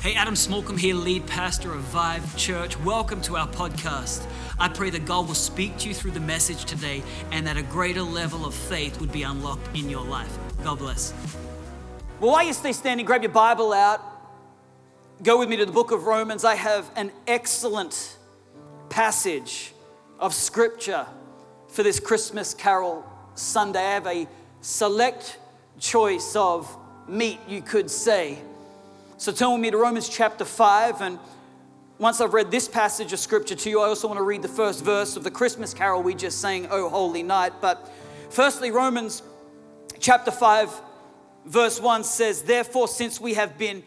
Hey, Adam Smallcombe here, lead pastor of Vive Church. Welcome to our podcast. I pray that God will speak to you through the message today and that a greater level of faith would be unlocked in your life. God bless. Well, while you stay standing, grab your Bible out. Go with me to the book of Romans. I have an excellent passage of scripture for this Christmas Carol Sunday. I have a select choice of meat, you could say. So turn with me to Romans chapter 5. And once I've read this passage of scripture to you, I also want to read the first verse of the Christmas carol we just sang, Oh Holy Night. But firstly, Romans chapter 5, verse 1 says, Therefore, since we have been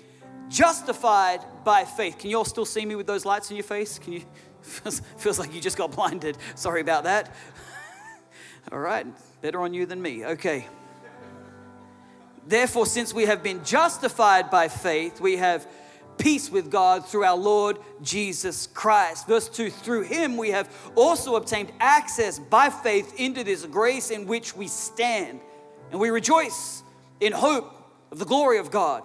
justified by faith. Can you all still see me with those lights in your face? Can you? Feels like you just got blinded. Sorry about that. all right, better on you than me. Okay. Therefore, since we have been justified by faith, we have peace with God through our Lord Jesus Christ. Verse 2 Through him we have also obtained access by faith into this grace in which we stand, and we rejoice in hope of the glory of God.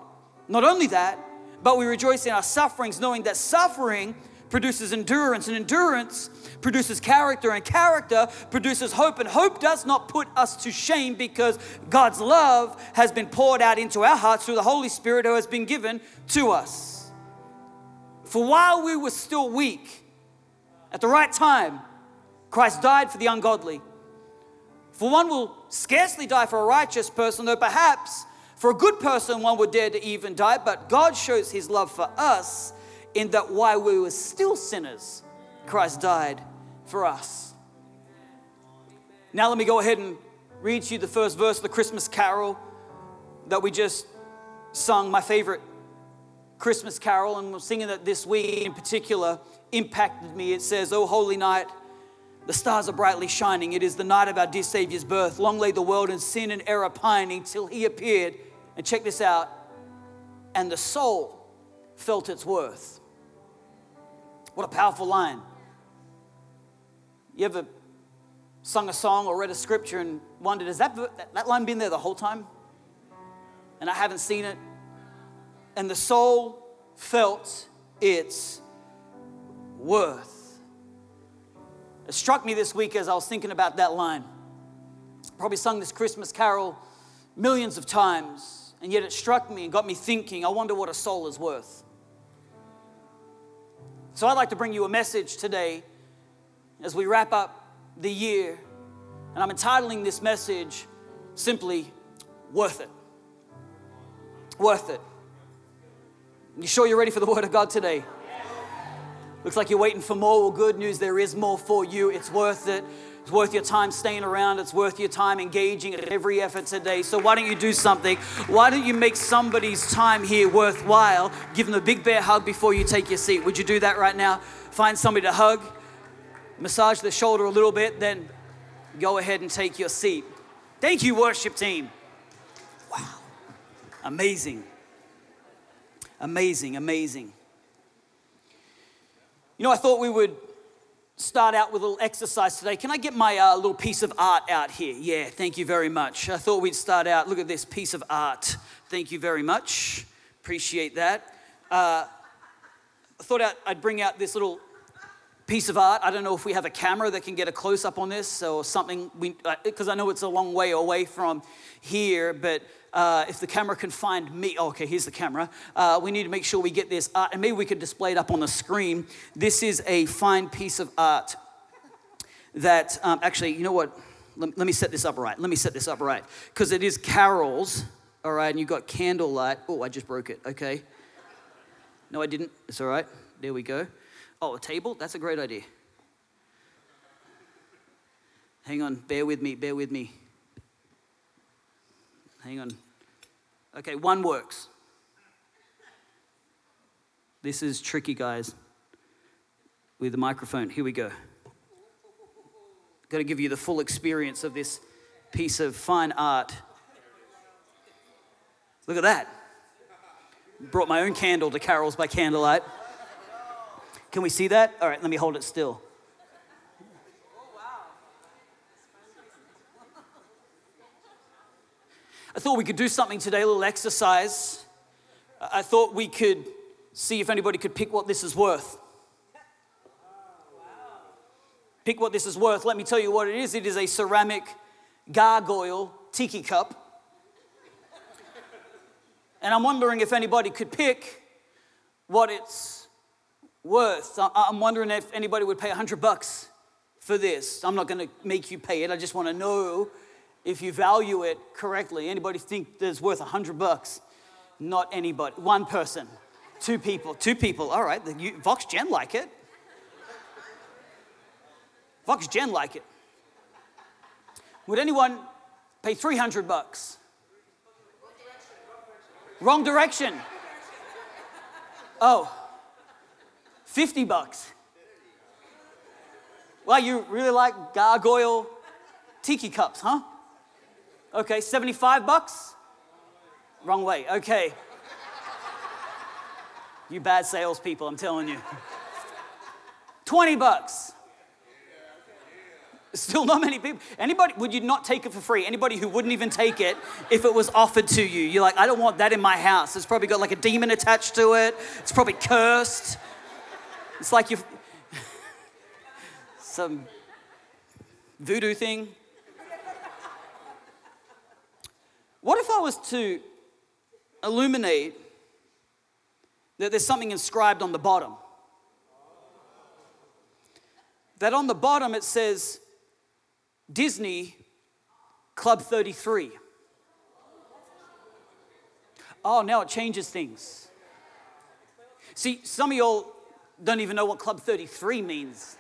Not only that, but we rejoice in our sufferings, knowing that suffering produces endurance, and endurance produces character, and character produces hope. And hope does not put us to shame because God's love has been poured out into our hearts through the Holy Spirit who has been given to us. For while we were still weak, at the right time, Christ died for the ungodly. For one will scarcely die for a righteous person, though perhaps for a good person one would dare to even die. But God shows his love for us in that while we were still sinners, Christ died for us. Now, let me go ahead and read to you the first verse of the Christmas carol that we just sung, my favorite Christmas carol, and singing that this week in particular impacted me. It says, Oh, holy night, the stars are brightly shining. It is the night of our dear Savior's birth. Long lay the world in sin and error pining till he appeared. And check this out, and the soul felt its worth. What a powerful line. You ever sung a song or read a scripture and wondered, has that, that line been there the whole time? And I haven't seen it. And the soul felt its worth. It struck me this week as I was thinking about that line. Probably sung this Christmas carol millions of times, and yet it struck me and got me thinking, I wonder what a soul is worth. So I'd like to bring you a message today as we wrap up the year. And I'm entitling this message simply Worth It. Worth It. You sure you're ready for the Word of God today? Looks like you're waiting for more. Well, good news, there is more for you. It's worth it. It's worth your time staying around. It's worth your time engaging at every effort today. So, why don't you do something? Why don't you make somebody's time here worthwhile? Give them a big bear hug before you take your seat. Would you do that right now? Find somebody to hug, massage the shoulder a little bit, then go ahead and take your seat. Thank you, worship team. Wow. Amazing. Amazing, amazing. You know, I thought we would start out with a little exercise today. Can I get my uh, little piece of art out here? Yeah, thank you very much. I thought we'd start out. Look at this piece of art. Thank you very much. Appreciate that. Uh, I thought I'd bring out this little piece of art. I don't know if we have a camera that can get a close up on this or something, we because uh, I know it's a long way away from here, but uh, if the camera can find me, oh, okay, here's the camera. Uh, we need to make sure we get this art, and maybe we could display it up on the screen. This is a fine piece of art that, um, actually, you know what? Let, let, me set this up right. Let me set this up right. Because it is carols, all right, and you've got candlelight. Oh, I just broke it, okay. No, I didn't. It's all right. There we go. Oh, a table? That's a great idea. Hang on, bear with me, bear with me. Hang on. Okay, one works. This is tricky, guys. With the microphone. Here we go. Got to give you the full experience of this piece of fine art. Look at that. Brought my own candle to Carols by Candlelight. Can we see that? All right, let me hold it still. I thought we could do something today, a little exercise I thought we could see if anybody could pick what this is worth. Pick what this is worth. Let me tell you what it is. It is a ceramic gargoyle tiki cup. And I'm wondering if anybody could pick what it's worth. I'm wondering if anybody would pay 100 bucks for this. I'm not going to make you pay it. I just want to know if you value it correctly. Anybody think that it's worth 100 bucks? Not anybody. One person. Two people. Two people. All right. The, you, Vox Gen like it. Vox Gen like it. Would anyone pay 300 bucks? Wrong direction. Oh, 50 bucks. Well, you really like gargoyle tiki cups, huh? Okay, 75 bucks? Wrong way. Okay. You bad salespeople, I'm telling you. 20 bucks. Still not many people. Anybody, would you not take it for free? Anybody who wouldn't even take it if it was offered to you? You're like, I don't want that in my house. It's probably got like a demon attached to it. It's probably cursed. It's like you've, some voodoo thing. What if I was to illuminate that there's something inscribed on the bottom? That on the bottom it says Disney Club 33. Oh, now it changes things. See, some of y'all don't even know what Club 33 means.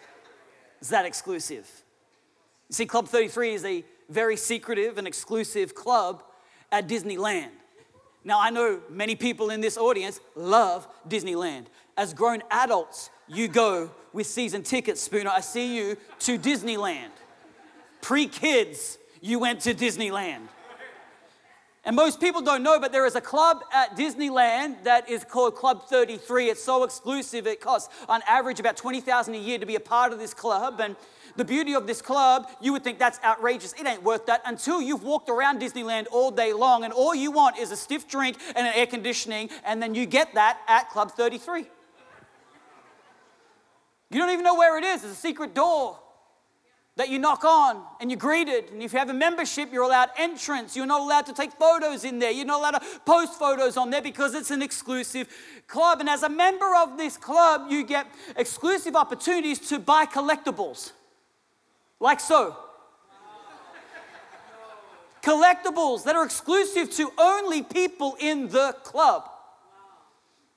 Is that exclusive? See, Club 33 is a very secretive and exclusive club at Disneyland. Now, I know many people in this audience love Disneyland. As grown adults, you go with season tickets, Spooner. I see you to Disneyland. Pre kids, you went to Disneyland. And most people don't know, but there is a club at Disneyland that is called Club 33. It's so exclusive, it costs on average about 20,000 a year to be a part of this club. And the beauty of this club, you would think that's outrageous. It ain't worth that until you've walked around Disneyland all day long and all you want is a stiff drink and an air conditioning, and then you get that at Club 33. You don't even know where it is, it's a secret door that you knock on and you're greeted. And if you have a membership, you're allowed entrance. You're not allowed to take photos in there. You're not allowed to post photos on there because it's an exclusive club. And as a member of this club, you get exclusive opportunities to buy collectibles. Like so. Collectibles that are exclusive to only people in the club.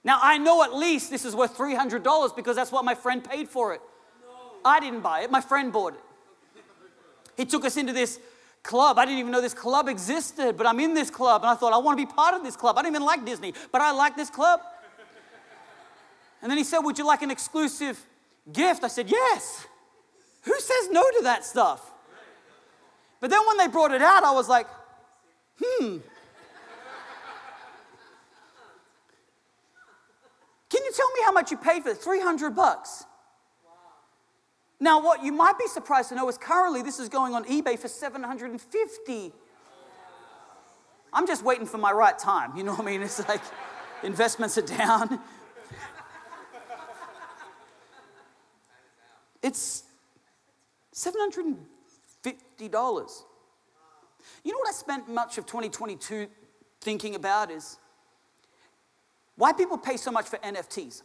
Now, I know at least this is worth $300 because that's what my friend paid for it. I didn't buy it, my friend bought it. He took us into this club. I didn't even know this club existed, but I'm in this club and I thought, I want to be part of this club. I didn't even like Disney, but I like this club. And then he said, Would you like an exclusive gift? I said, Yes. Who says no to that stuff? But then when they brought it out, I was like, Hmm. Can you tell me how much you paid for it? 300 bucks. Now, what you might be surprised to know is currently this is going on eBay for 750. I'm just waiting for my right time. You know what I mean? It's like investments are down. It's $750. You know what I spent much of 2022 thinking about is why people pay so much for NFTs.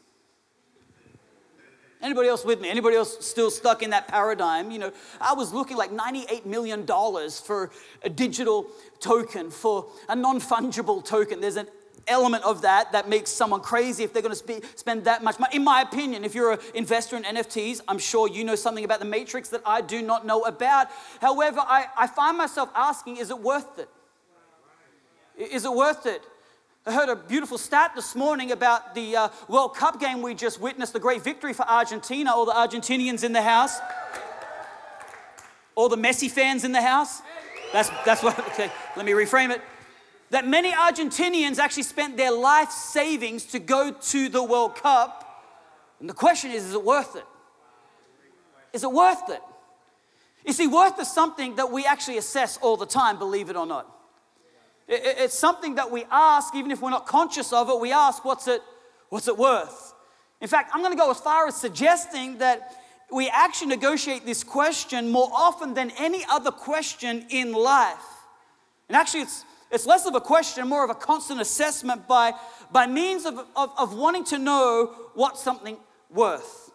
Anybody else with me? Anybody else still stuck in that paradigm? You know, I was looking like $98 million for a digital token, for a non fungible token. There's an element of that that makes someone crazy if they're going to spend that much money. In my opinion, if you're an investor in NFTs, I'm sure you know something about the matrix that I do not know about. However, I, I find myself asking, is it worth it? Is it worth it? I heard a beautiful stat this morning about the uh, World Cup game we just witnessed, the great victory for Argentina. All the Argentinians in the house, all the Messi fans in the house. That's, that's what, okay, let me reframe it. That many Argentinians actually spent their life savings to go to the World Cup. And the question is, is it worth it? Is it worth it? You see, worth is something that we actually assess all the time, believe it or not. It's something that we ask, even if we're not conscious of it, we ask, what's it, what's it worth? In fact, I'm gonna go as far as suggesting that we actually negotiate this question more often than any other question in life. And actually, it's, it's less of a question, more of a constant assessment by, by means of, of, of wanting to know what something worth.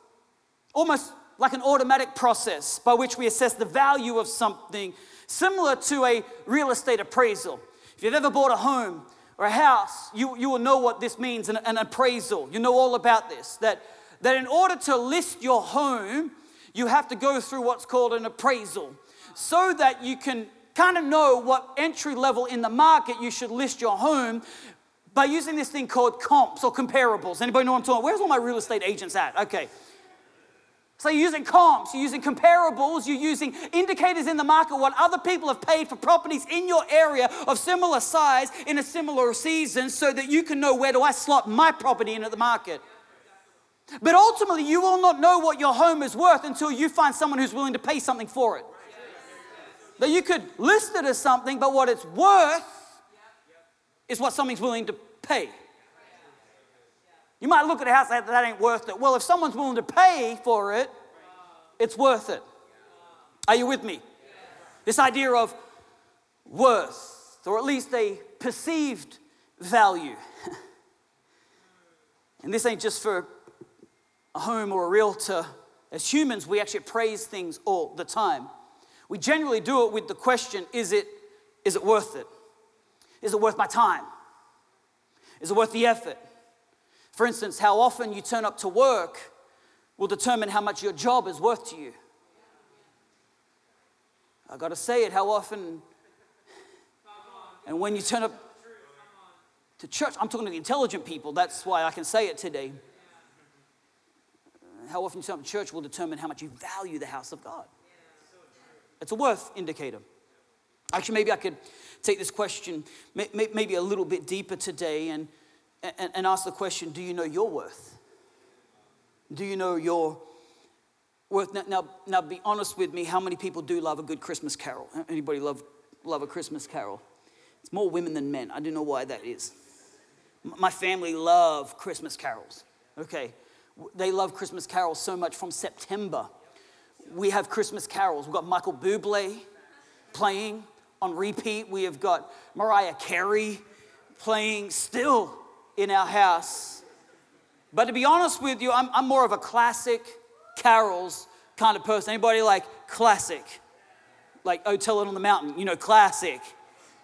Almost like an automatic process by which we assess the value of something, similar to a real estate appraisal. If you've ever bought a home or a house, you, you will know what this means an, an appraisal. You know all about this. That, that in order to list your home, you have to go through what's called an appraisal so that you can kind of know what entry level in the market you should list your home by using this thing called comps or comparables. Anybody know what I'm talking about? Where's all my real estate agents at? Okay. So you're using comps, you're using comparables, you're using indicators in the market, what other people have paid for properties in your area of similar size in a similar season, so that you can know where do I slot my property in at the market. But ultimately, you will not know what your home is worth until you find someone who's willing to pay something for it. That you could list it as something, but what it's worth is what something's willing to pay. You might look at a house and that ain't worth it. Well, if someone's willing to pay for it, it's worth it. Are you with me? This idea of worth, or at least a perceived value. and this ain't just for a home or a realtor. As humans, we actually praise things all the time. We generally do it with the question is it, is it worth it? Is it worth my time? Is it worth the effort? For instance, how often you turn up to work will determine how much your job is worth to you. I got to say it, how often, and when you turn up to church, I'm talking to the intelligent people, that's why I can say it today. How often you turn up to church will determine how much you value the house of God. It's a worth indicator. Actually, maybe I could take this question maybe a little bit deeper today and and, and ask the question do you know your worth? Do you know your worth? Now, now, now, be honest with me, how many people do love a good Christmas carol? Anybody love, love a Christmas carol? It's more women than men. I don't know why that is. My family love Christmas carols. Okay. They love Christmas carols so much from September. We have Christmas carols. We've got Michael Bublé playing on repeat. We have got Mariah Carey playing still in our house. But to be honest with you, I'm, I'm more of a classic carols kind of person. Anybody like classic? Like Oh Tell It on the Mountain, you know, classic.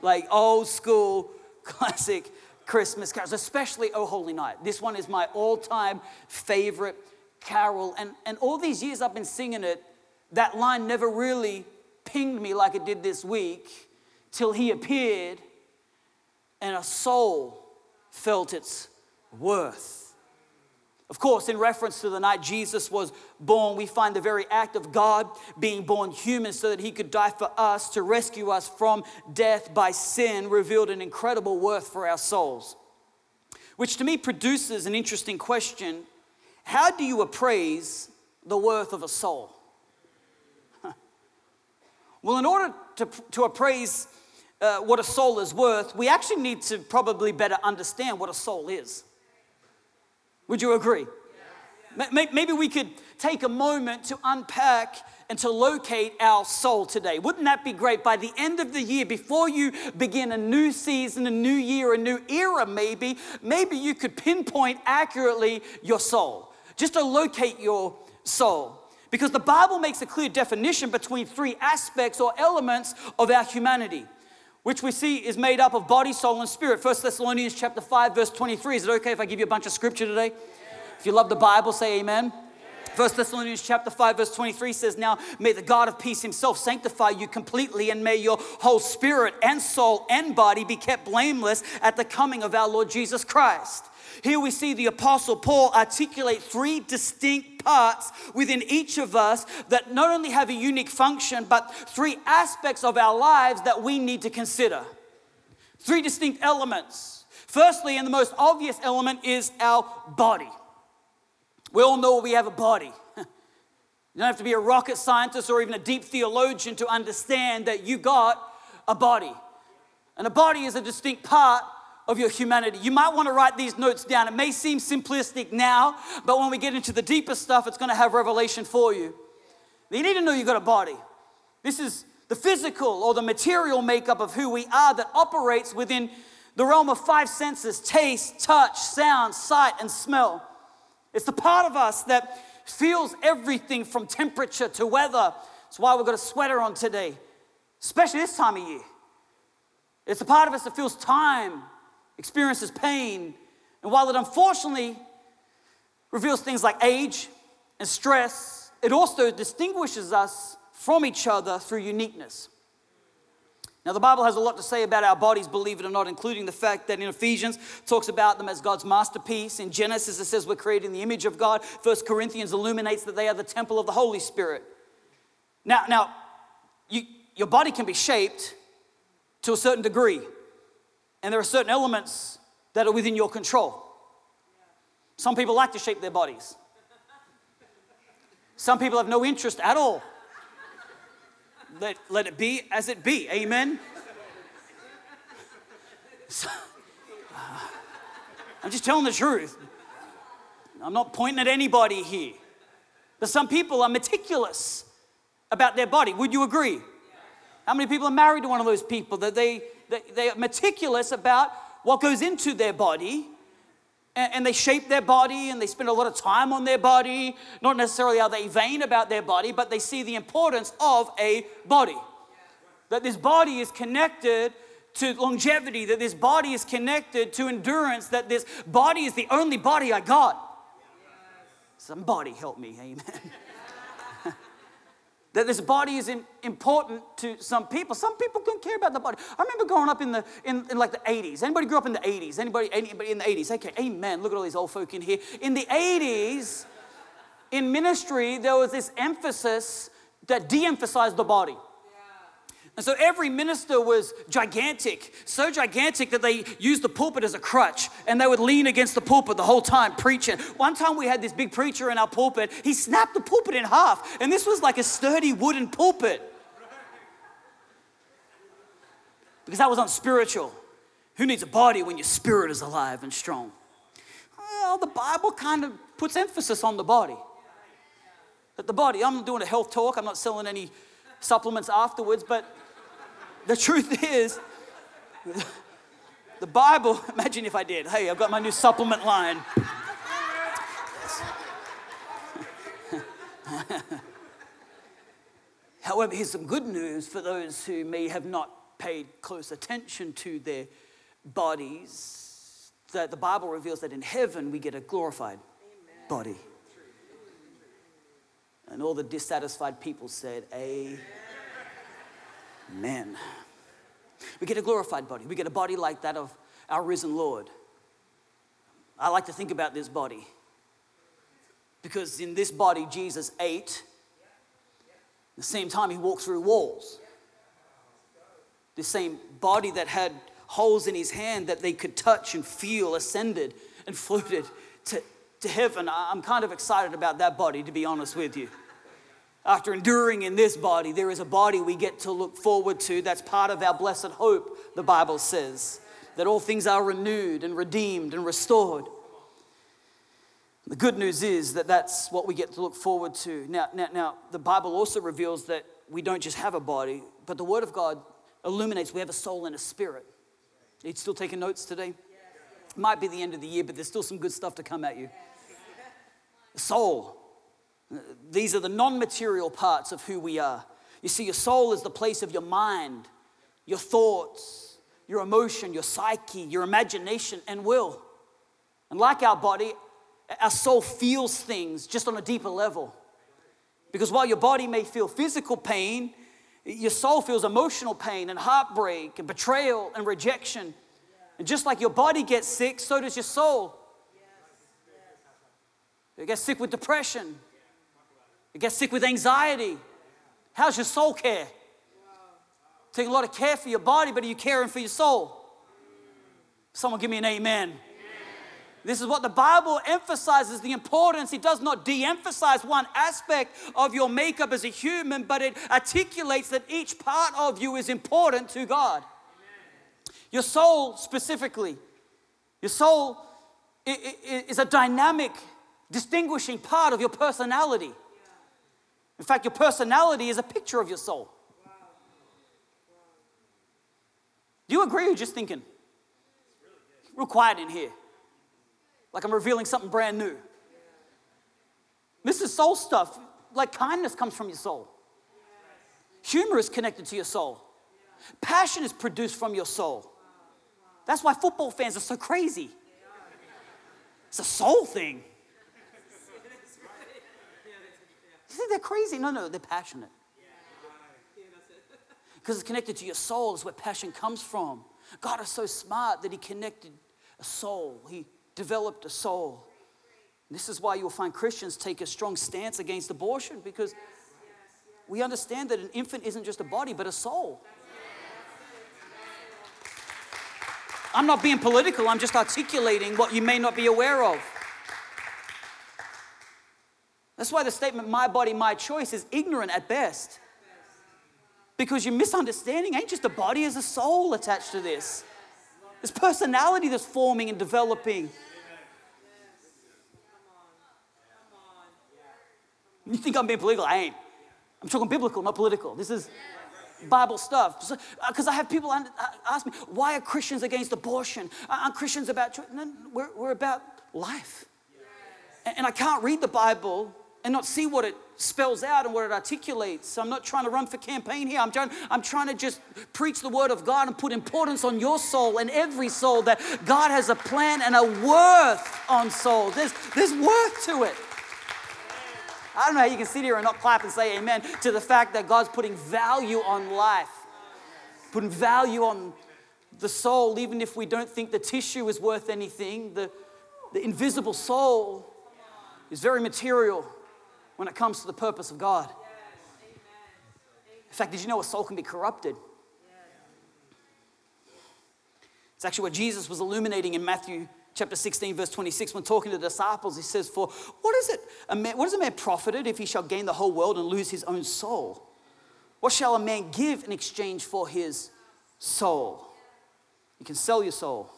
Like old school classic Christmas carols, especially Oh Holy Night. This one is my all time favorite carol. And, and all these years I've been singing it, that line never really pinged me like it did this week till he appeared and a soul felt its worth. Of course, in reference to the night Jesus was born, we find the very act of God being born human so that he could die for us to rescue us from death by sin revealed an incredible worth for our souls. Which to me produces an interesting question How do you appraise the worth of a soul? Well, in order to, to appraise uh, what a soul is worth, we actually need to probably better understand what a soul is. Would you agree? Maybe we could take a moment to unpack and to locate our soul today. Wouldn't that be great? By the end of the year, before you begin a new season, a new year, a new era, maybe, maybe you could pinpoint accurately your soul, just to locate your soul. Because the Bible makes a clear definition between three aspects or elements of our humanity which we see is made up of body, soul, and spirit. 1 Thessalonians chapter 5, verse 23. Is it okay if I give you a bunch of scripture today? If you love the Bible, say amen. 1 Thessalonians chapter 5 verse 23 says, Now may the God of peace himself sanctify you completely and may your whole spirit and soul and body be kept blameless at the coming of our Lord Jesus Christ. Here we see the Apostle Paul articulate three distinct parts within each of us that not only have a unique function, but three aspects of our lives that we need to consider. Three distinct elements. Firstly, and the most obvious element is our body. We all know we have a body. You don't have to be a rocket scientist or even a deep theologian to understand that you got a body. And a body is a distinct part of your humanity. You might want to write these notes down. It may seem simplistic now, but when we get into the deeper stuff, it's going to have revelation for you. You need to know you've got a body. This is the physical or the material makeup of who we are that operates within the realm of five senses taste, touch, sound, sight, and smell. It's the part of us that feels everything from temperature to weather. That's why we've got a sweater on today, especially this time of year. It's the part of us that feels time, experiences pain, and while it unfortunately reveals things like age and stress, it also distinguishes us from each other through uniqueness. Now, the Bible has a lot to say about our bodies, believe it or not, including the fact that in Ephesians talks about them as God's masterpiece. In Genesis, it says we're created in the image of God. First Corinthians illuminates that they are the temple of the Holy Spirit. Now, now, you, your body can be shaped to a certain degree, and there are certain elements that are within your control. Some people like to shape their bodies. Some people have no interest at all let, let it be as it be. Amen. So, uh, I'm just telling the truth. I'm not pointing at anybody here. But some people are meticulous about their body. Would you agree? How many people are married to one of those people that they, they, they are meticulous about what goes into their body and, they shape their body and they spend a lot of time on their body. Not necessarily are they vain about their body, but they see the importance of a body. That this body is connected to longevity, that this body is connected to endurance, that this body is the only body I got. Somebody help me, amen. that this body is important to some people. Some people don't care about the body. I remember growing up in the in, in, like the 80s. Anybody grew up in the 80s? Anybody, anybody in the 80s? Okay, amen. Look at all these old folk in here. In the 80s, in ministry, there was this emphasis that de-emphasized the body. And so every minister was gigantic, so gigantic that they used the pulpit as a crutch and they would lean against the pulpit the whole time preaching. One time we had this big preacher in our pulpit, he snapped the pulpit in half, and this was like a sturdy wooden pulpit. Because that was unspiritual. Who needs a body when your spirit is alive and strong? Well, the Bible kind of puts emphasis on the body. That the body, I'm doing a health talk, I'm not selling any supplements afterwards, but the truth is, the Bible, imagine if I did. Hey, I've got my new supplement line. However, here's some good news for those who may have not paid close attention to their bodies. That the Bible reveals that in heaven we get a glorified Amen. body. And all the dissatisfied people said, Amen. Amen. We get a glorified body. We get a body like that of our risen Lord. I like to think about this body because in this body, Jesus ate. the same time, he walked through walls. The same body that had holes in his hand that they could touch and feel ascended and floated to, to heaven. I'm kind of excited about that body, to be honest with you. After enduring in this body, there is a body we get to look forward to. That's part of our blessed hope, the Bible says. That all things are renewed and redeemed and restored. The good news is that that's what we get to look forward to. Now, now, now, the Bible also reveals that we don't just have a body, but the Word of God illuminates we have a soul and a spirit. Are you still taking notes today? Might be the end of the year, but there's still some good stuff to come at you. Soul. These are the non material parts of who we are. You see, your soul is the place of your mind, your thoughts, your emotion, your psyche, your imagination, and will. And like our body, our soul feels things just on a deeper level. Because while your body may feel physical pain, your soul feels emotional pain and heartbreak and betrayal and rejection. And just like your body gets sick, so does your soul. It gets sick with depression, it gets sick with anxiety. How's your soul care? Taking a lot of care for your body, but are you caring for your soul? Someone give me an amen. amen. This is what the Bible emphasizes the importance. It does not de emphasize one aspect of your makeup as a human, but it articulates that each part of you is important to God. Your soul, specifically, your soul is a dynamic, distinguishing part of your personality. In fact, your personality is a picture of your soul. Do you agree or just thinking? Real quiet in here. Like I'm revealing something brand new. This is soul stuff. Like kindness comes from your soul. Humor is connected to your soul. Passion is produced from your soul. That's why football fans are so crazy. It's a soul thing. You think they're crazy? No, no, they're passionate. Because it's connected to your soul, is where passion comes from. God is so smart that He connected a soul, He developed a soul. This is why you'll find Christians take a strong stance against abortion because we understand that an infant isn't just a body but a soul. I'm not being political, I'm just articulating what you may not be aware of. That's why the statement, my body, my choice, is ignorant at best. Because your misunderstanding ain't just a body, there's a soul attached to this. There's personality that's forming and developing. You think I'm being political? I ain't. I'm talking biblical, not political. This is Bible stuff. Because uh, I have people uh, ask me, why are Christians against abortion? Aren't Christians about choice? No, we're, we're about life. And I can't read the Bible and not see what it spells out and what it articulates. So I'm not trying to run for campaign here. I'm trying, I'm trying to just preach the word of God and put importance on your soul and every soul that God has a plan and a worth on souls. There's, there's worth to it. I don't know how you can sit here and not clap and say amen to the fact that God's putting value on life, putting value on the soul, even if we don't think the tissue is worth anything. The, the invisible soul is very material when it comes to the purpose of God. In fact, did you know a soul can be corrupted? It's actually what Jesus was illuminating in Matthew chapter 16, verse 26, when talking to the disciples, he says, For what is it a man, what is a man profited if he shall gain the whole world and lose his own soul? What shall a man give in exchange for his soul? You can sell your soul.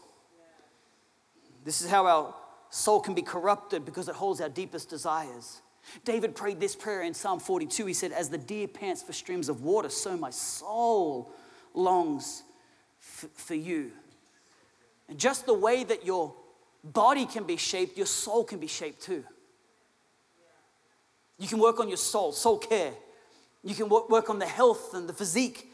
This is how our soul can be corrupted because it holds our deepest desires. David prayed this prayer in Psalm 42. He said, As the deer pants for streams of water, so my soul longs f- for you. And just the way that your body can be shaped, your soul can be shaped too. You can work on your soul, soul care. You can work on the health and the physique,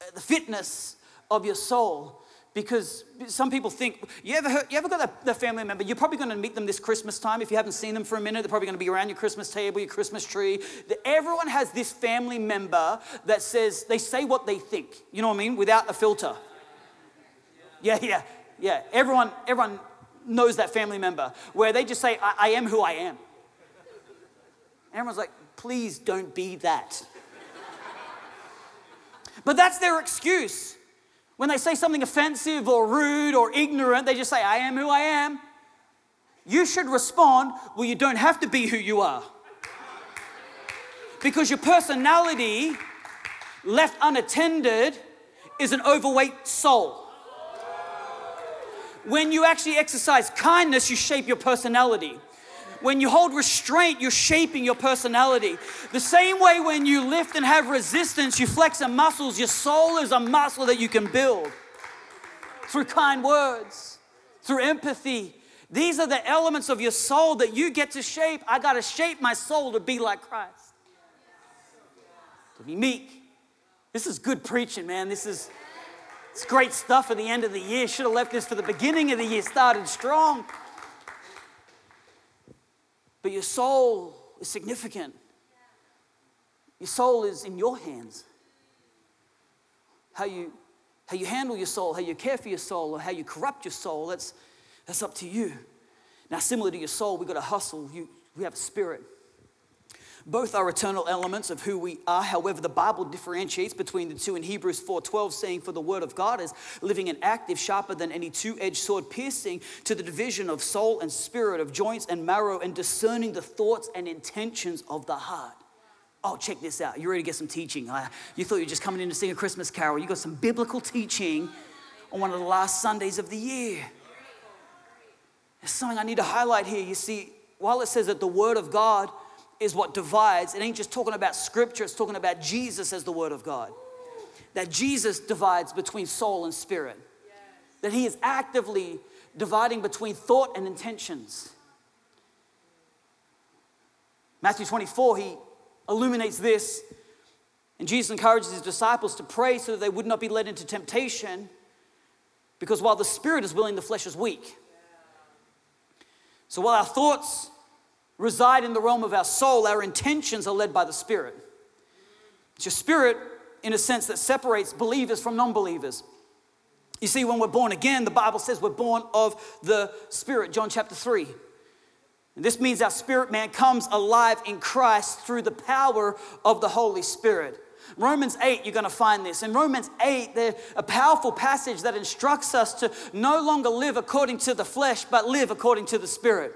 uh, the fitness of your soul. Because some people think, you ever, heard, you ever got a family member, you're probably going to meet them this Christmas time. If you haven't seen them for a minute, they're probably going to be around your Christmas table, your Christmas tree. Everyone has this family member that says, they say what they think, you know what I mean, without a filter. Yeah, yeah, yeah. Everyone, everyone knows that family member where they just say, I, I am who I am. Everyone's like, please don't be that. but that's their excuse. When they say something offensive or rude or ignorant, they just say, I am who I am. You should respond, Well, you don't have to be who you are. Because your personality, left unattended, is an overweight soul. When you actually exercise kindness, you shape your personality. When you hold restraint, you're shaping your personality. The same way when you lift and have resistance, you flex the muscles, your soul is a muscle that you can build through kind words, through empathy. These are the elements of your soul that you get to shape. I got to shape my soul to be like Christ, to be meek. This is good preaching, man. This is it's great stuff at the end of the year. Should have left this for the beginning of the year, started strong. But your soul is significant. Your soul is in your hands. How you, how you handle your soul, how you care for your soul, or how you corrupt your soul, that's, that's up to you. Now, similar to your soul, we've got to hustle. You, we have a spirit. Both are eternal elements of who we are. However, the Bible differentiates between the two in Hebrews 4:12 saying for the word of God is living and active, sharper than any two-edged sword, piercing to the division of soul and spirit, of joints and marrow and discerning the thoughts and intentions of the heart. Oh, check this out. You ready to get some teaching? Uh, you thought you were just coming in to sing a Christmas carol. You got some biblical teaching on one of the last Sundays of the year. There's something I need to highlight here. You see, while it says that the Word of God is what divides, it ain't just talking about Scripture, it's talking about Jesus as the Word of God. That Jesus divides between soul and spirit, that He is actively dividing between thought and intentions. Matthew 24, He illuminates this, and Jesus encourages His disciples to pray so that they would not be led into temptation, because while the spirit is willing, the flesh is weak. So while our thoughts reside in the realm of our soul, our intentions are led by the Spirit. It's your spirit, in a sense, that separates believers from non believers. You see, when we're born again, the Bible says we're born of the Spirit, John chapter 3. And this means our spirit man comes alive in Christ through the power of the Holy Spirit. Romans 8, you're going to find this. In Romans 8, there's a powerful passage that instructs us to no longer live according to the flesh, but live according to the Spirit.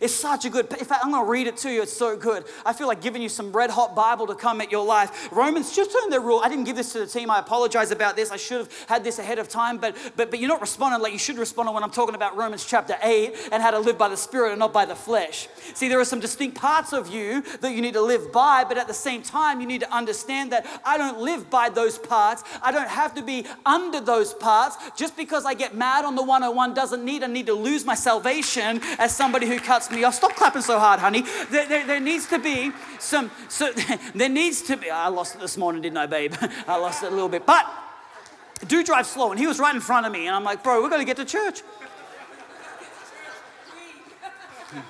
It's such a good, in fact, I'm going to read it to you. It's so good. I feel like giving you some red hot Bible to come at your life. Romans, just turn the rule. I didn't give this to the team. I apologize about this. I should have had this ahead of time, but, but, but you're not responding like you should respond when I'm talking about Romans chapter 8 and how to live by the Spirit and not by the flesh. See, there are some distinct parts of you that you need to live by, but at the same time, you need to understand that I don't live by those parts. I don't have to be under those parts. Just because I get mad on the 101 doesn't need I need to lose my salvation as somebody who cuts me off. Stop clapping so hard, honey. There, there, there needs to be some, so, there needs to be, I lost it this morning, didn't I, babe? I lost it a little bit. But do drive slow, and he was right in front of me, and I'm like, bro, we're going to get to church.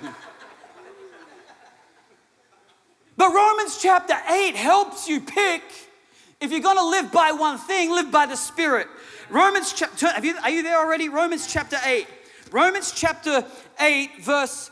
but Romans chapter 8 helps you pick if you're going to live by one thing, live by the Spirit. Romans chapter, you, are you there already? Romans chapter 8. Romans chapter 8, verse,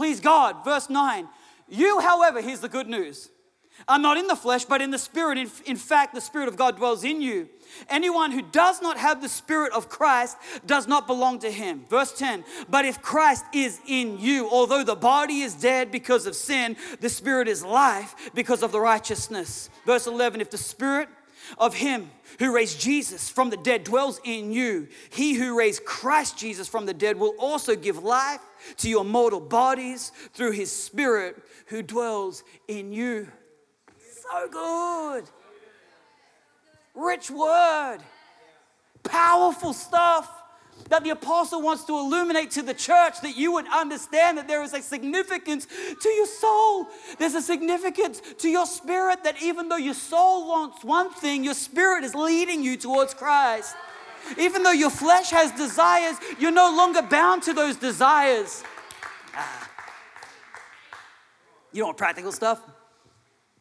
please God. Verse 9. You, however, here's the good news are not in the flesh, but in the Spirit. In, in, fact, the Spirit of God dwells in you. Anyone who does not have the Spirit of Christ does not belong to him. Verse 10 But if Christ is in you, although the body is dead because of sin, the Spirit is life because of the righteousness. Verse 11 If the Spirit of him who raised Jesus from the dead dwells in you, he who raised Christ Jesus from the dead will also give life to your mortal bodies through his Spirit who dwells in you. So good. Rich word. Powerful stuff that the apostle wants to illuminate to the church that you would understand that there is a significance to your soul. There's a significance to your spirit that even though your soul wants one thing, your spirit is leading you towards Christ. Even though your flesh has desires, you're no longer bound to those desires. Ah. You don't want practical stuff?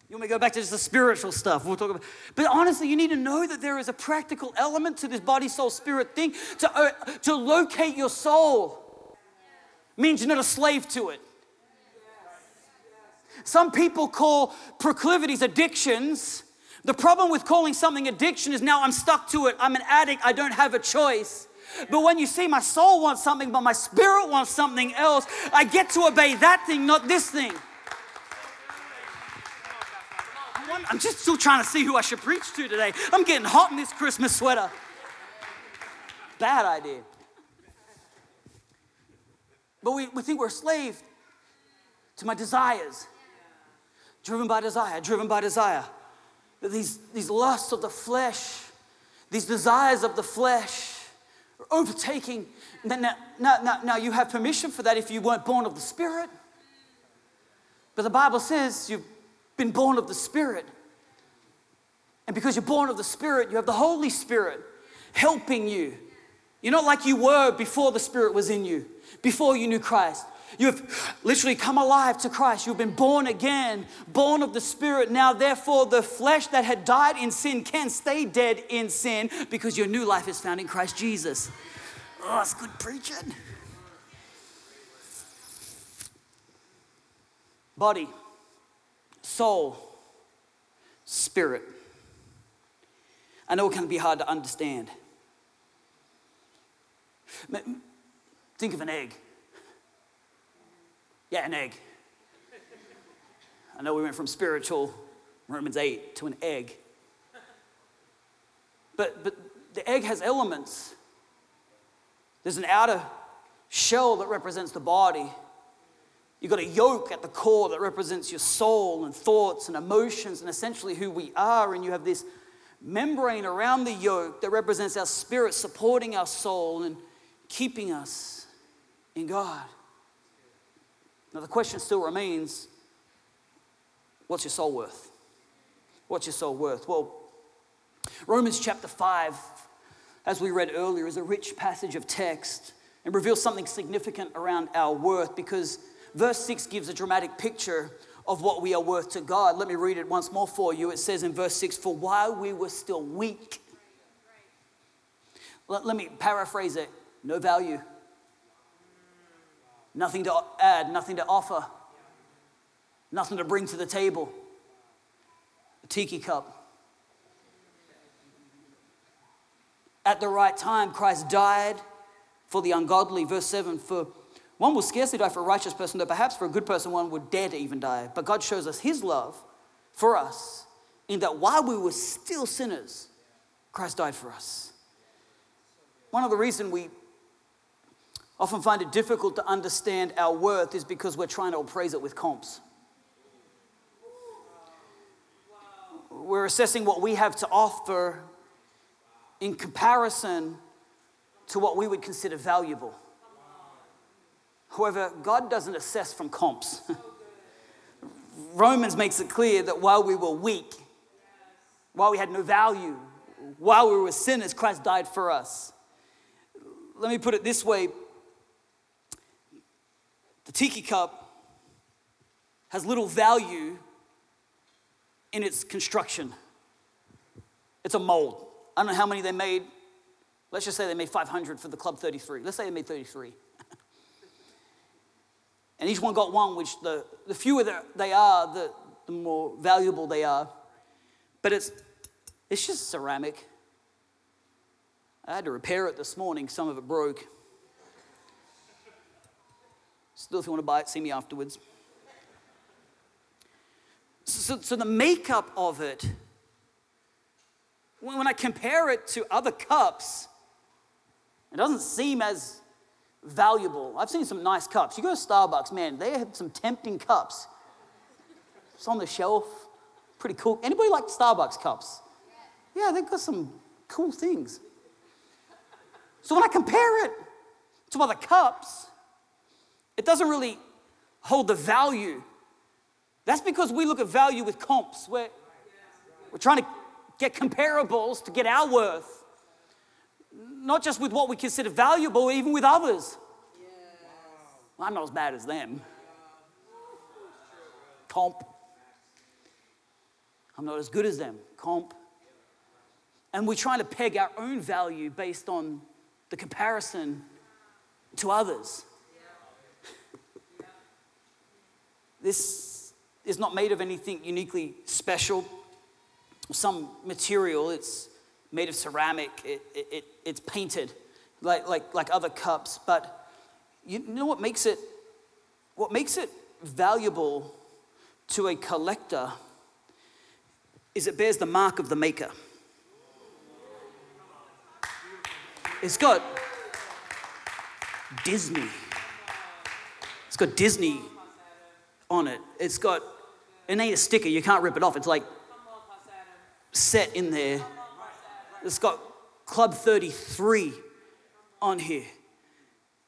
You want me to go back to just the spiritual stuff? We'll talk about. But honestly, you need to know that there is a practical element to this body, soul, spirit thing. To, uh, to locate your soul means you're not a slave to it. Some people call proclivities addictions. The problem with calling something addiction is now I'm stuck to it. I'm an addict. I don't have a choice. But when you see my soul wants something, but my spirit wants something else, I get to obey that thing, not this thing. I'm just still trying to see who I should preach to today. I'm getting hot in this Christmas sweater. Bad idea. But we, we think we're a slave to my desires. Driven by desire, driven by desire. These, these lusts of the flesh, these desires of the flesh are overtaking. Now, now, now, now, you have permission for that if you weren't born of the Spirit. But the Bible says you've been born of the Spirit. And because you're born of the Spirit, you have the Holy Spirit helping you. You're not like you were before the Spirit was in you, before you knew Christ. You've literally come alive to Christ. You've been born again, born of the Spirit. Now, therefore, the flesh that had died in sin can stay dead in sin because your new life is found in Christ Jesus. Oh, that's good preaching. Body, soul, spirit. I know it can be hard to understand. Think of an egg. Yeah, an egg. I know we went from spiritual Romans 8 to an egg. But, but the egg has elements. There's an outer shell that represents the body. You've got a yolk at the core that represents your soul and thoughts and emotions and essentially who we are. And you have this membrane around the yolk that represents our spirit supporting our soul and keeping us in God. Now, the question still remains what's your soul worth? What's your soul worth? Well, Romans chapter 5, as we read earlier, is a rich passage of text and reveals something significant around our worth because verse 6 gives a dramatic picture of what we are worth to God. Let me read it once more for you. It says in verse 6 For while we were still weak, let, let me paraphrase it no value, nothing to add, nothing to offer, nothing to bring to the table. A tiki cup. At the right time, Christ died for the ungodly. Verse 7 For one will scarcely die for a righteous person, though perhaps for a good person one would dare to even die. But God shows us his love for us in that while we were still sinners, Christ died for us. One of the reasons we often find it difficult to understand our worth is because we're trying to appraise it with comps. We're assessing what we have to offer in comparison to what we would consider valuable. However, God doesn't assess from comps. Romans makes it clear that while we were weak, while we had no value, while we were sinners, Christ died for us. Let me put it this way the tiki cup has little value in its construction, it's a mold. I don't know how many they made. Let's just say they made 500 for the Club 33. Let's say they made 33. And each one got one, which the, the fewer they are, the, the more valuable they are. But it's, it's just ceramic. I had to repair it this morning, some of it broke. Still, if you want to buy it, see me afterwards. So, so the makeup of it when I compare it to other cups, it doesn't seem as valuable. I've seen some nice cups. You go to Starbucks, man, they have some tempting cups. It's on the shelf. Pretty cool. Anybody like Starbucks cups? Yeah, they've got some cool things. So when I compare it to other cups, it doesn't really hold the value. That's because we look at value with comps. We're, we're trying to get comparables to get our worth. Not just with what we consider valuable, even with others. Well, I'm not as bad as them. Comp. I'm not as good as them. Comp. And we're trying to peg our own value based on the comparison to others. This is not made of anything uniquely special some material, it's made of ceramic, it, it, it, it's painted like, like, like other cups, but you know what makes it, what makes it valuable to a collector is it bears the mark of the maker. It's got Disney. It's got Disney on it. It's got, it ain't a sticker, you can't rip it off. It's like set in there. It's got Club 33 on here.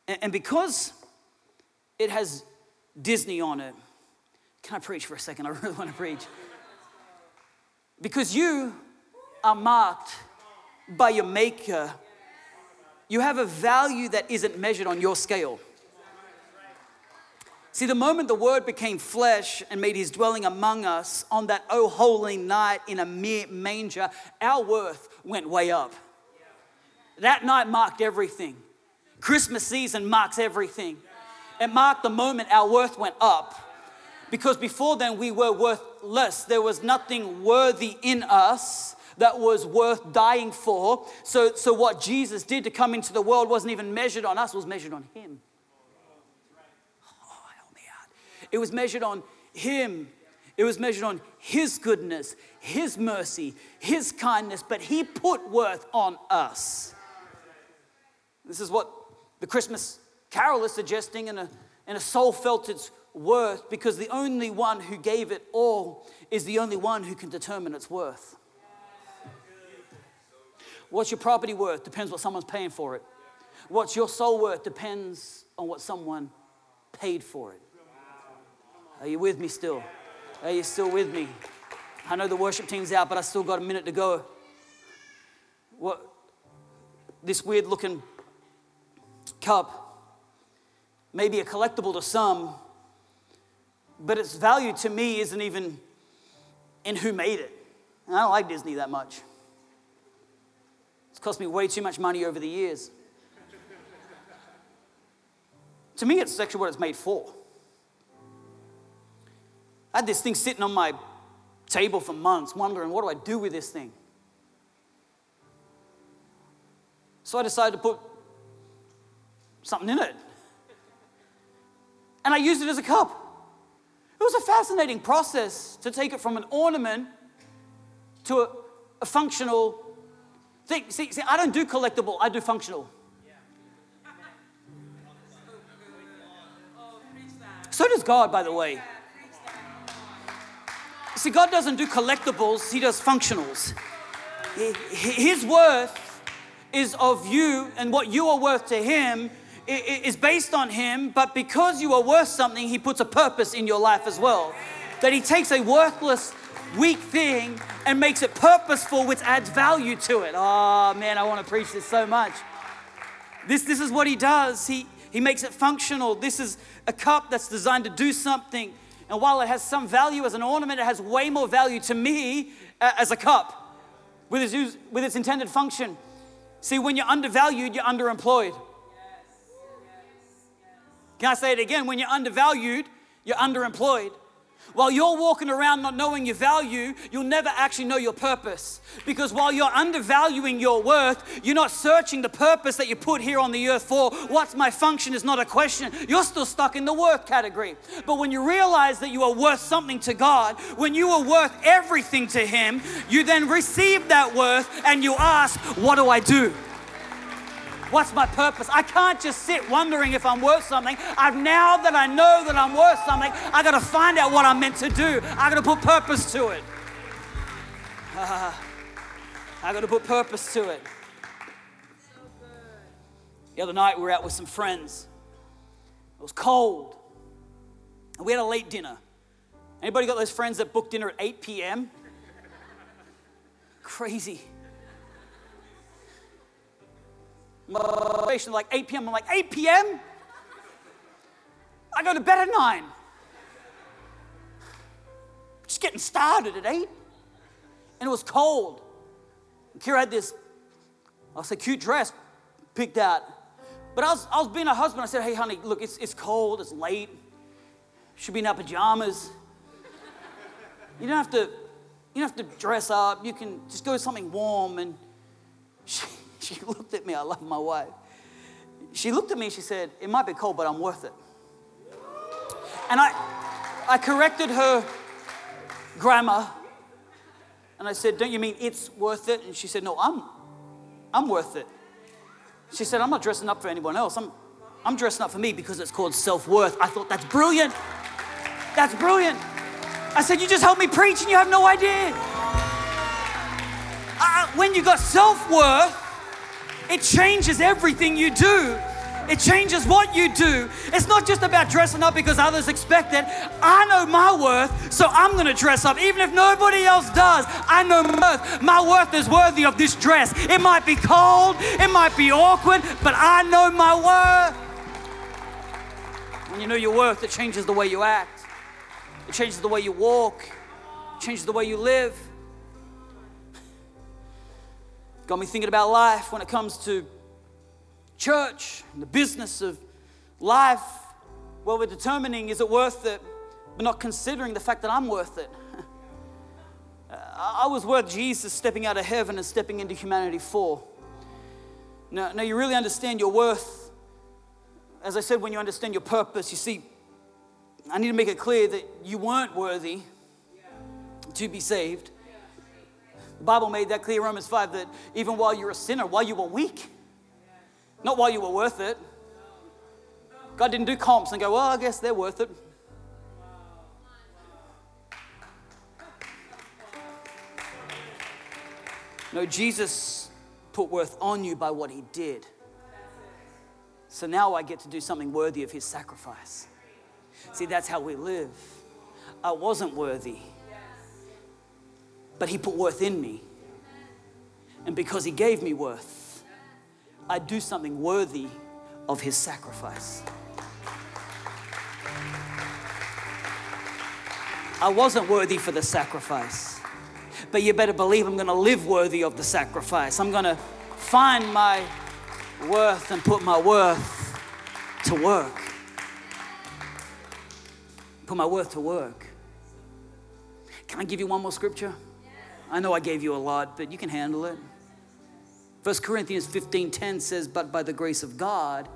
And because it has Disney on it, can I preach for a second? I really want to preach. Because you are marked by your Maker, you have a value that isn't measured on your scale. See, the moment the Word became flesh and made his dwelling among us on that oh holy night in a mere manger, our worth went way up. That night marked everything. Christmas season marks everything. It marked the moment our worth went up. Because before then, we were worthless. There was nothing worthy in us that was worth dying for. So, so what Jesus did to come into the world wasn't even measured on us, it was measured on Him. Oh, help me out. It was measured on Him. It was measured on His goodness, His mercy, His kindness, but He put worth on us. This is what the Christmas carol is suggesting, and a, and a soul felt its worth because the only one who gave it all is the only one who can determine its worth. What's your property worth? Depends what someone's paying for it. What's your soul worth? Depends on what someone paid for it. Are you with me still? Are you still with me? I know the worship team's out, but I still got a minute to go. What this weird looking cup may be a collectible to some, but its value to me isn't even in who made it. And I don't like Disney that much It's cost me way too much money over the years. to me, it's actually what it's made for. I had this thing sitting on my table for months, wondering, what do I do with this thing? So I decided to put something in it. And I used it as a cup. It was a fascinating process to take it from an ornament to a, a functional thing. see, see, I don't do collectible, I do functional. So does God, by the way. See, God doesn't do collectibles, He does functionals. His worth is of you, and what you are worth to Him is based on Him, but because you are worth something, He puts a purpose in your life as well. That He takes a worthless weak thing and makes it purposeful, which adds value to it. Oh man, I want to preach this so much. This, this is what he does. He, he makes it functional. This is a cup that's designed to do something. And while it has some value as an ornament, it has way more value to me uh, as a cup with its, with its intended function. See, when you're undervalued, you're underemployed. Can I say it again? When you're undervalued, you're underemployed. While you're walking around not knowing your value, you'll never actually know your purpose. Because while you're undervaluing your worth, you're not searching the purpose that you put here on the earth for. What's my function is not a question. You're still stuck in the worth category. But when you realize that you are worth something to God, when you are worth everything to Him, you then receive that worth and you ask, What do I do? What's my purpose? I can't just sit wondering if I'm worth something. I've now that I know that I'm worth something, I got to find out what I'm meant to do. I got to put purpose to it. Uh, I got to put purpose to it. The other night we were out with some friends. It was cold. And we had a late dinner. Anybody got those friends that book dinner at 8 p.m.? Crazy. Motivation like 8 p.m. I'm like, 8 p.m.? I go to bed at 9. Just getting started at 8. And it was cold. And Kira had this, I'll say, cute dress picked out. But I was, I was being a husband. I said, hey, honey, look, it's, it's cold, it's late. Should be in our pajamas. You don't have to, you don't have to dress up. You can just go to something warm. And she, she looked at me. I love my wife. She looked at me she said, It might be cold, but I'm worth it. And I, I corrected her grammar and I said, Don't you mean it's worth it? And she said, No, I'm, I'm worth it. She said, I'm not dressing up for anyone else. I'm, I'm dressing up for me because it's called self worth. I thought, That's brilliant. That's brilliant. I said, You just helped me preach and you have no idea. Uh, when you got self worth, it changes everything you do. It changes what you do. It's not just about dressing up because others expect it. I know my worth, so I'm going to dress up. Even if nobody else does, I know my worth. My worth is worthy of this dress. It might be cold, it might be awkward, but I know my worth. When you know your worth, it changes the way you act, it changes the way you walk, it changes the way you live. Got me thinking about life when it comes to church, and the business of life, well, we're determining is it worth it, but not considering the fact that I'm worth it. I was worth Jesus stepping out of heaven and stepping into humanity for. Now, now you really understand your worth. As I said, when you understand your purpose, you see, I need to make it clear that you weren't worthy to be saved. The Bible made that clear, Romans 5, that even while you're a sinner, while you were weak, not while you were worth it. God didn't do comps and go, well, I guess they're worth it. No, Jesus put worth on you by what he did. So now I get to do something worthy of his sacrifice. See, that's how we live. I wasn't worthy, but he put worth in me. And because he gave me worth, I do something worthy of his sacrifice. I wasn't worthy for the sacrifice but you better believe I'm to live worthy of the sacrifice. I'm to find my worth and put my worth to work. Put my worth to work. Can I give you one more scripture? I know I gave you a lot, but you can handle it. 1 Corinthians 15:10 says, "But by the grace of God,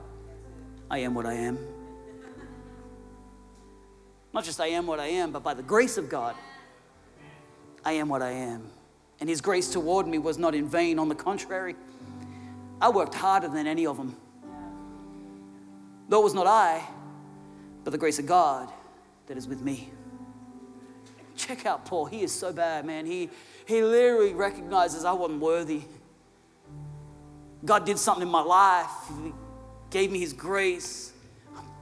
I am what I am." Not just I am what I am, but by the grace of God, I am what I am. And his grace toward me was not in vain. On the contrary, I worked harder than any of them. Though it was not I, but the grace of God that is with me. Check out Paul. He is so bad, man. He, he literally recognizes I wasn't worthy. God did something in my life, He gave me His grace.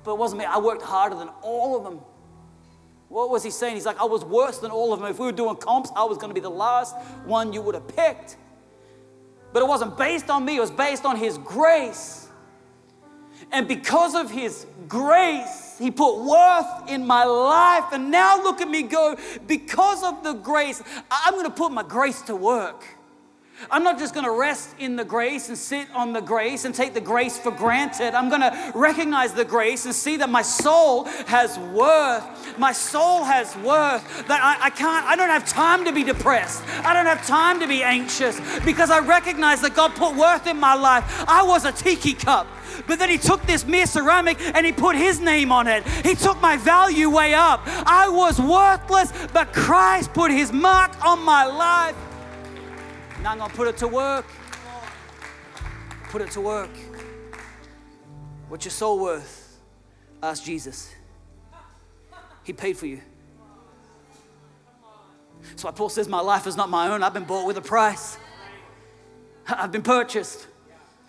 But it wasn't me. I worked harder than all of them. What was he saying? He's like, I was worse than all of them. If we were doing comps, I was going to be the last one you would have picked. But it wasn't based on me, it was based on his grace. And because of his grace, he put worth in my life. And now look at me go, because of the grace, I'm going to put my grace to work. I'm not just going to rest in the grace and sit on the grace and take the grace for granted. I'm going to recognize the grace and see that my soul has worth. My soul has worth. That I, I can't, I don't have time to be depressed. I don't have time to be anxious because I recognize that God put worth in my life. I was a tiki cup. But then he took this mere ceramic and he put his name on it. He took my value way up. I was worthless, but Christ put his mark on my life. Now I'm going to put it to work. Put it to work. What's your soul worth? Ask Jesus. He paid for you. So Paul says, My life is not my own. I've been bought with a price. I've been purchased.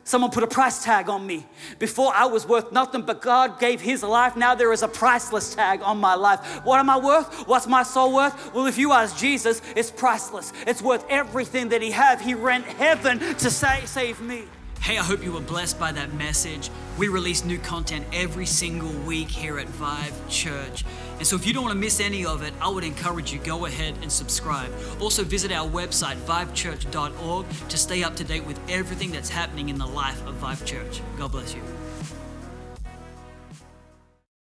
Someone put a price tag on me. Before I was worth nothing, but God gave His life. Now there is a priceless tag on my life. What am I worth? What's my soul worth? Well, if you ask Jesus, it's priceless. It's worth everything that He have. He rent heaven to save me. Hey, I hope you were blessed by that message. We release new content every single week here at Vive Church. And so if you don't want to miss any of it, I would encourage you go ahead and subscribe. Also visit our website vivechurch.org to stay up to date with everything that's happening in the life of Vive Church. God bless you.